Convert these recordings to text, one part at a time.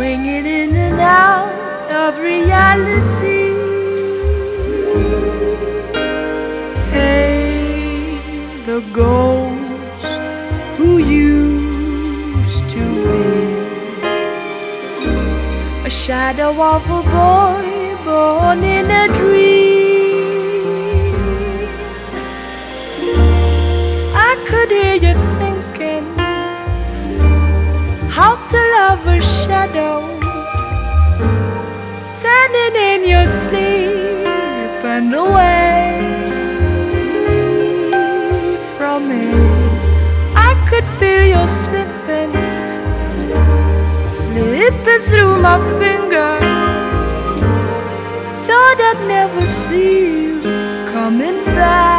swinging in and out of reality. Hey, the ghost who used to be a shadow of a boy born in a dream. A shadow turning in your sleep and away from me. I could feel you slipping, slipping through my fingers. Thought I'd never see you coming back.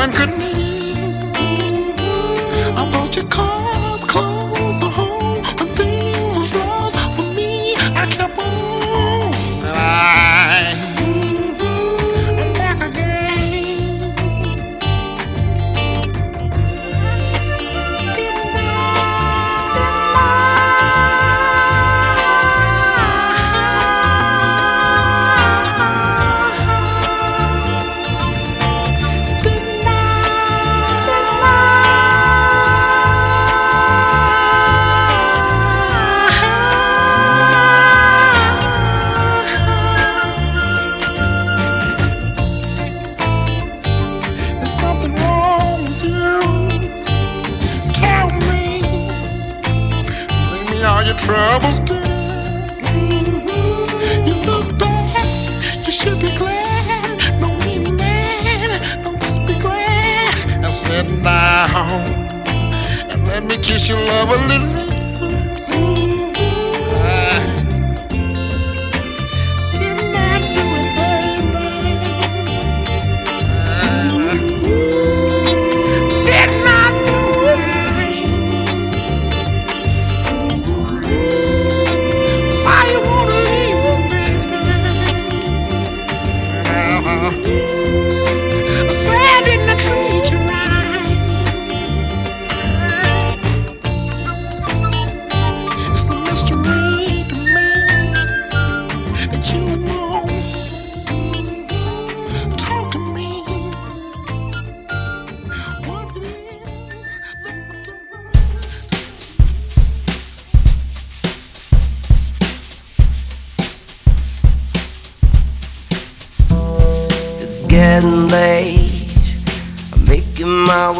I couldn't.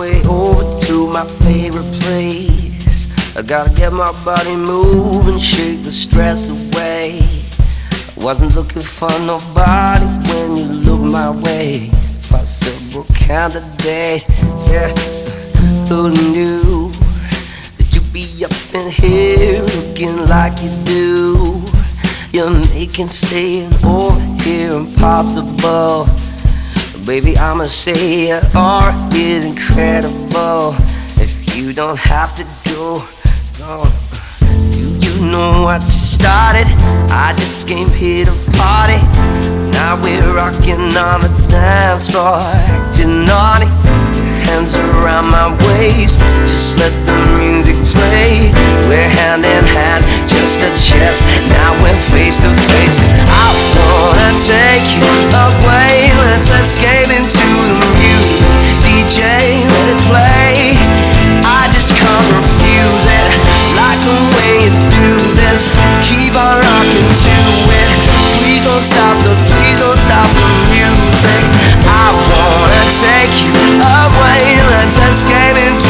Way over to my favorite place. I gotta get my body moving, shake the stress away. I wasn't looking for nobody when you looked my way. Possible candidate, yeah. Who knew that you'd be up in here looking like you do? You're making staying over here impossible. Baby, I'ma say your art is incredible. If you don't have to go, go. Do you know what just started? I just came here to party. Now we're rocking on the dance floor, acting naughty. Hands around my waist, just let the music play. We're hand in hand, just a chest. Now we're face to face, cause I wanna take you away. Let's escape into the music. DJ, let it play. I just can't refuse it. Like the way you do this. Keep on rocking to it. Please don't stop the, please don't stop the away. Let's escape into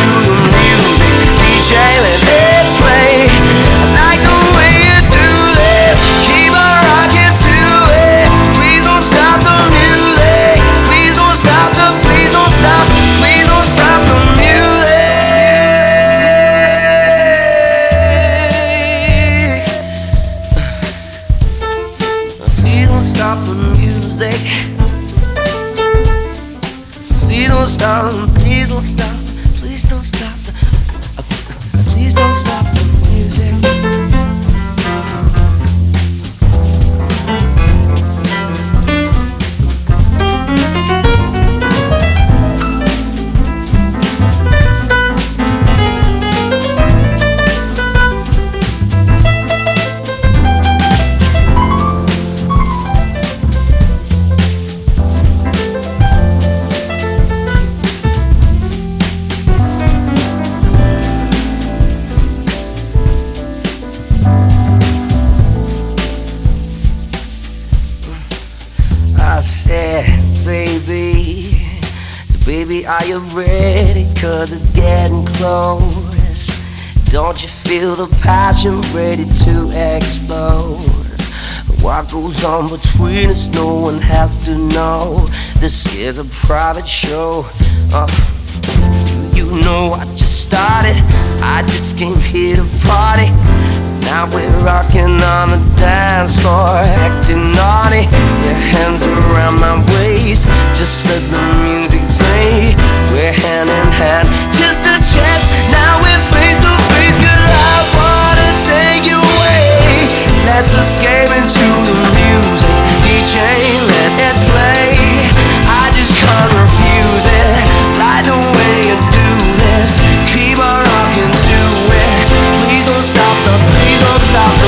the passion ready to explode? What goes on between us, no one has to know. This is a private show. Uh, you know I just started. I just came here to party. Now we're rocking on the dance floor, acting naughty. Your hands around my waist, just let the music play. We're hand in hand, just a chance. Now we're face Let's escape into the music. DJ, let it play. I just can't refuse it. Like the way you do this. Keep on rocking to it. Please don't stop the, please don't stop the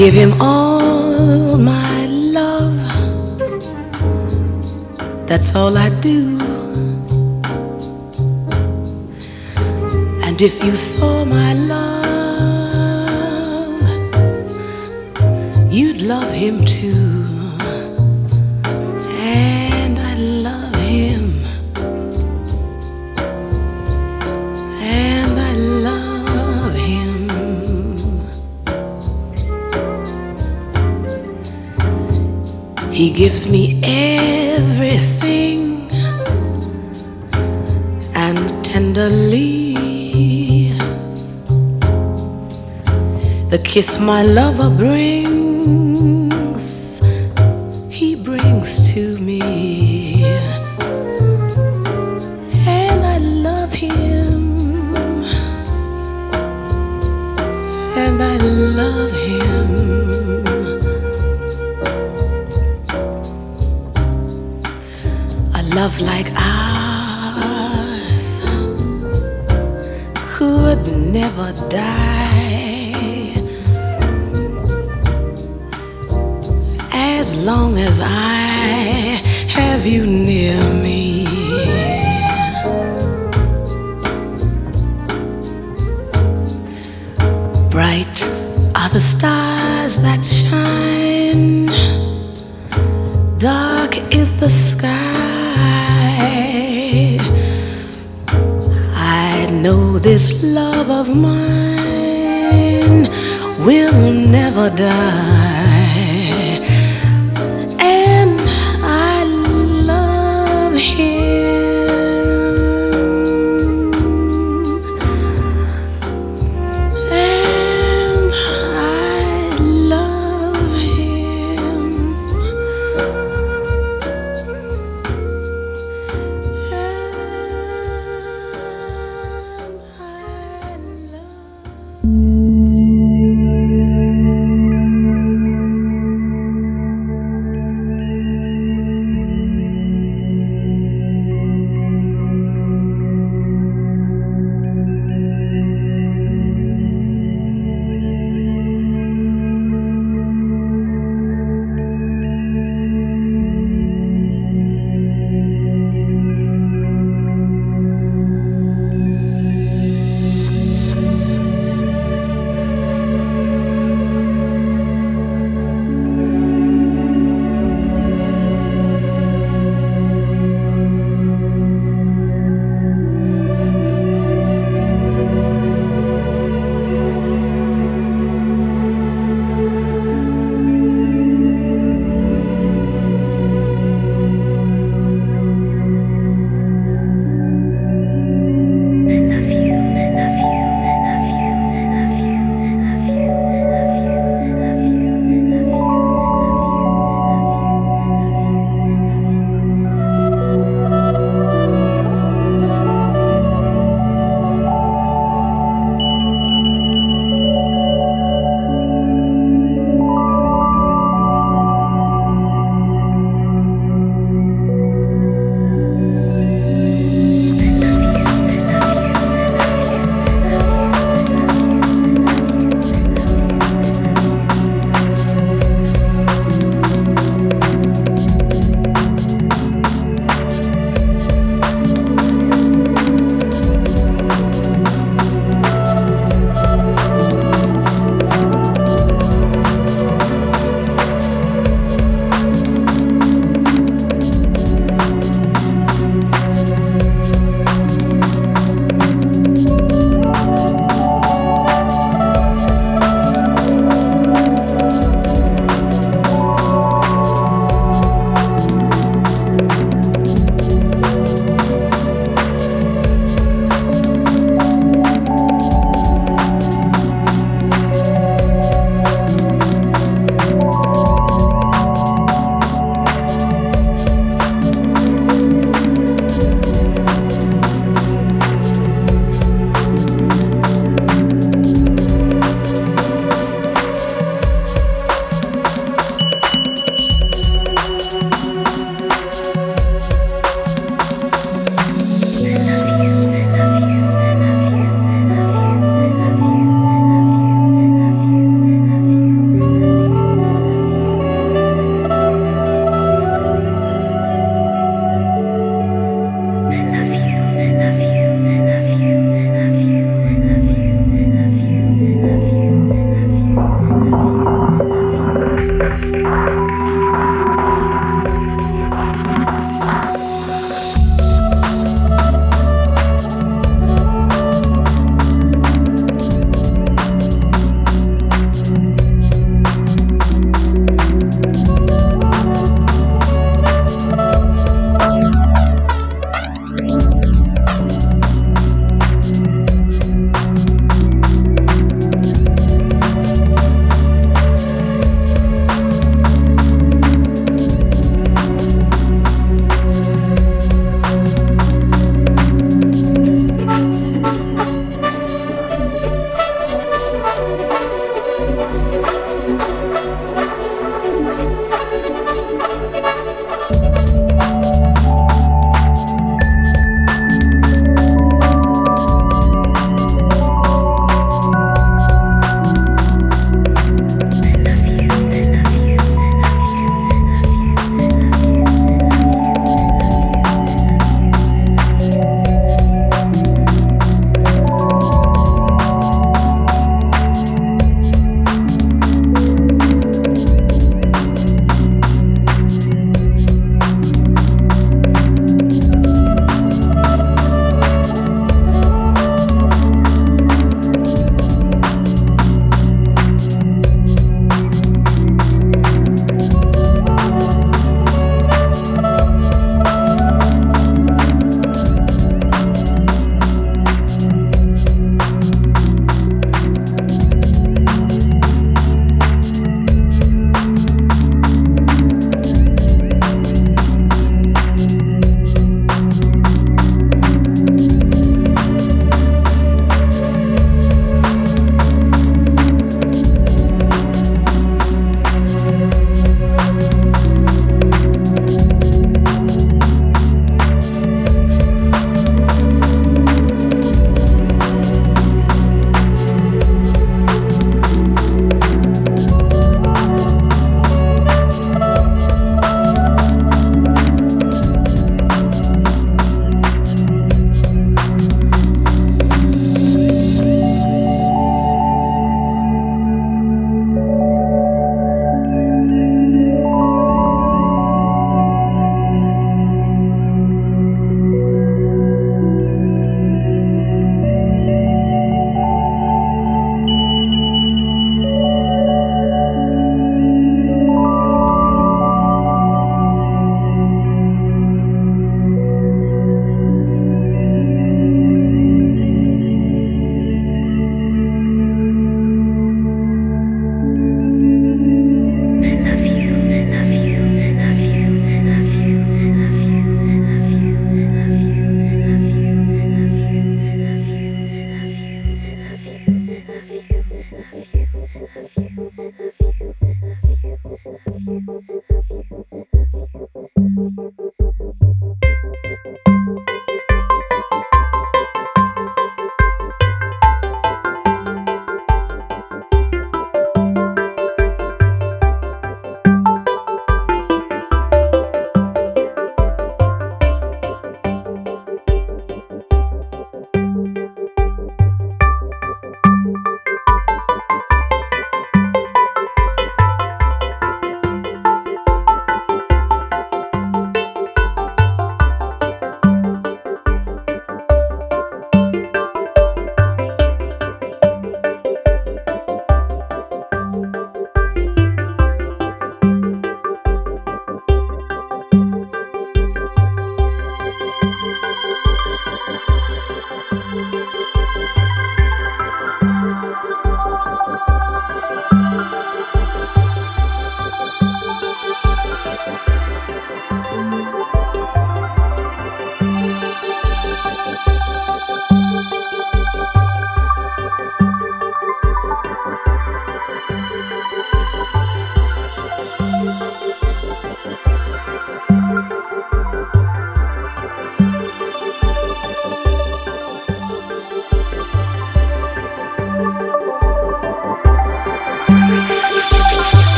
give him all my love. That's all I do. And if you saw my love, you'd love him too. gives me everything and tenderly the kiss my lover brings.